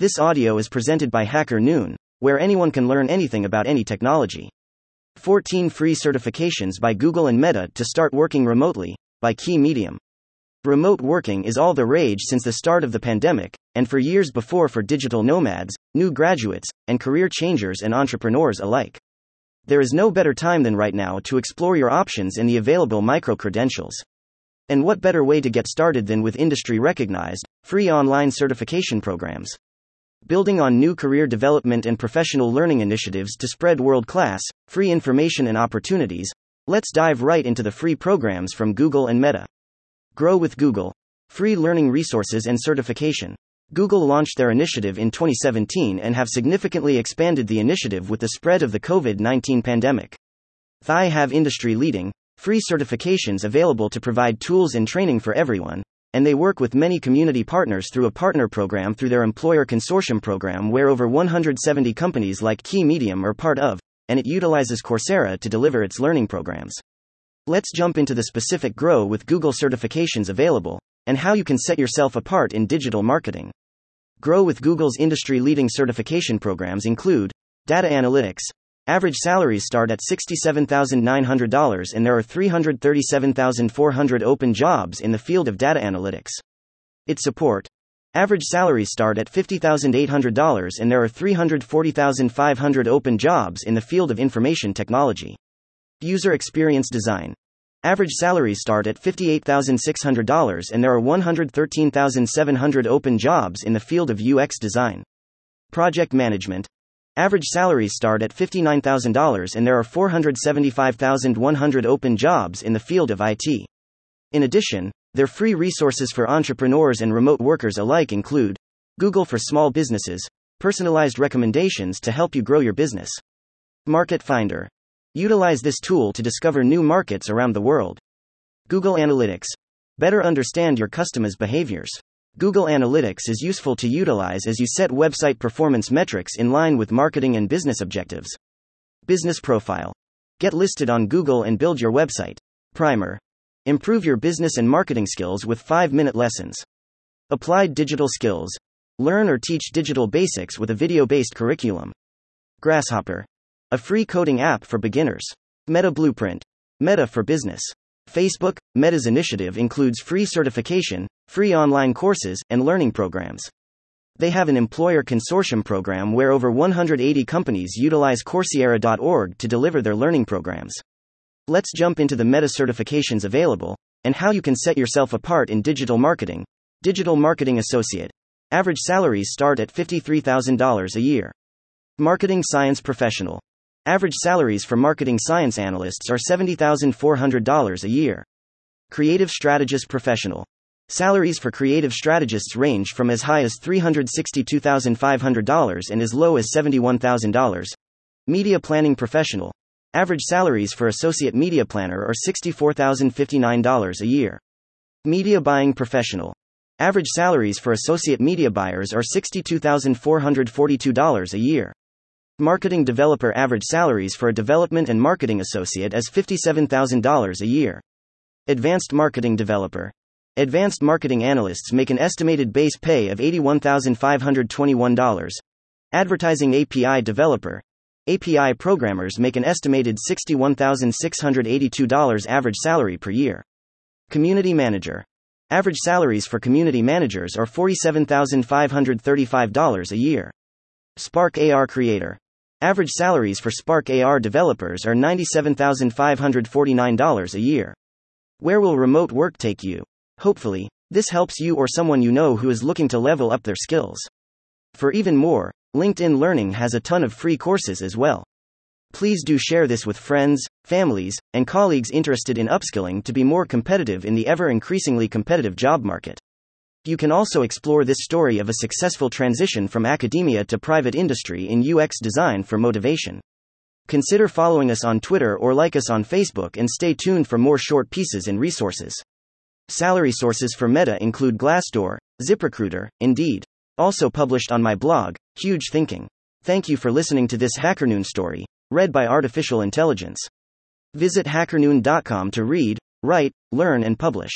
This audio is presented by Hacker Noon, where anyone can learn anything about any technology. 14 free certifications by Google and Meta to start working remotely, by Key Medium. Remote working is all the rage since the start of the pandemic, and for years before for digital nomads, new graduates, and career changers and entrepreneurs alike. There is no better time than right now to explore your options and the available micro credentials. And what better way to get started than with industry recognized, free online certification programs? Building on new career development and professional learning initiatives to spread world class, free information and opportunities, let's dive right into the free programs from Google and Meta. Grow with Google. Free learning resources and certification. Google launched their initiative in 2017 and have significantly expanded the initiative with the spread of the COVID 19 pandemic. They have industry leading, free certifications available to provide tools and training for everyone, and they work with many community partners through a partner program through their employer consortium program where over 170 companies like Key Medium are part of, and it utilizes Coursera to deliver its learning programs. Let's jump into the specific Grow with Google certifications available, and how you can set yourself apart in digital marketing. Grow with Google's industry leading certification programs include Data Analytics. Average salaries start at $67,900 and there are 337,400 open jobs in the field of data analytics. Its support. Average salaries start at $50,800 and there are 340,500 open jobs in the field of information technology. User experience design. Average salaries start at $58,600 and there are 113,700 open jobs in the field of UX design. Project management. Average salaries start at $59,000 and there are 475,100 open jobs in the field of IT. In addition, their free resources for entrepreneurs and remote workers alike include Google for small businesses, personalized recommendations to help you grow your business. Market Finder. Utilize this tool to discover new markets around the world. Google Analytics. Better understand your customers' behaviors. Google Analytics is useful to utilize as you set website performance metrics in line with marketing and business objectives. Business Profile. Get listed on Google and build your website. Primer. Improve your business and marketing skills with 5 minute lessons. Applied Digital Skills. Learn or teach digital basics with a video based curriculum. Grasshopper. A free coding app for beginners. Meta Blueprint. Meta for Business. Facebook, Meta's initiative includes free certification, free online courses, and learning programs. They have an employer consortium program where over 180 companies utilize Coursera.org to deliver their learning programs. Let's jump into the Meta certifications available and how you can set yourself apart in digital marketing. Digital Marketing Associate. Average salaries start at $53,000 a year. Marketing Science Professional. Average salaries for marketing science analysts are $70,400 a year. Creative Strategist Professional. Salaries for creative strategists range from as high as $362,500 and as low as $71,000. Media Planning Professional. Average salaries for Associate Media Planner are $64,059 a year. Media Buying Professional. Average salaries for Associate Media Buyers are $62,442 a year. Marketing developer average salaries for a development and marketing associate is $57,000 a year. Advanced marketing developer. Advanced marketing analysts make an estimated base pay of $81,521. Advertising API developer. API programmers make an estimated $61,682 average salary per year. Community manager. Average salaries for community managers are $47,535 a year. Spark AR creator. Average salaries for Spark AR developers are $97,549 a year. Where will remote work take you? Hopefully, this helps you or someone you know who is looking to level up their skills. For even more, LinkedIn Learning has a ton of free courses as well. Please do share this with friends, families, and colleagues interested in upskilling to be more competitive in the ever increasingly competitive job market. You can also explore this story of a successful transition from academia to private industry in UX design for motivation. Consider following us on Twitter or like us on Facebook and stay tuned for more short pieces and resources. Salary sources for Meta include Glassdoor, ZipRecruiter, Indeed. Also published on my blog, Huge Thinking. Thank you for listening to this HackerNoon story, read by Artificial Intelligence. Visit hackernoon.com to read, write, learn, and publish.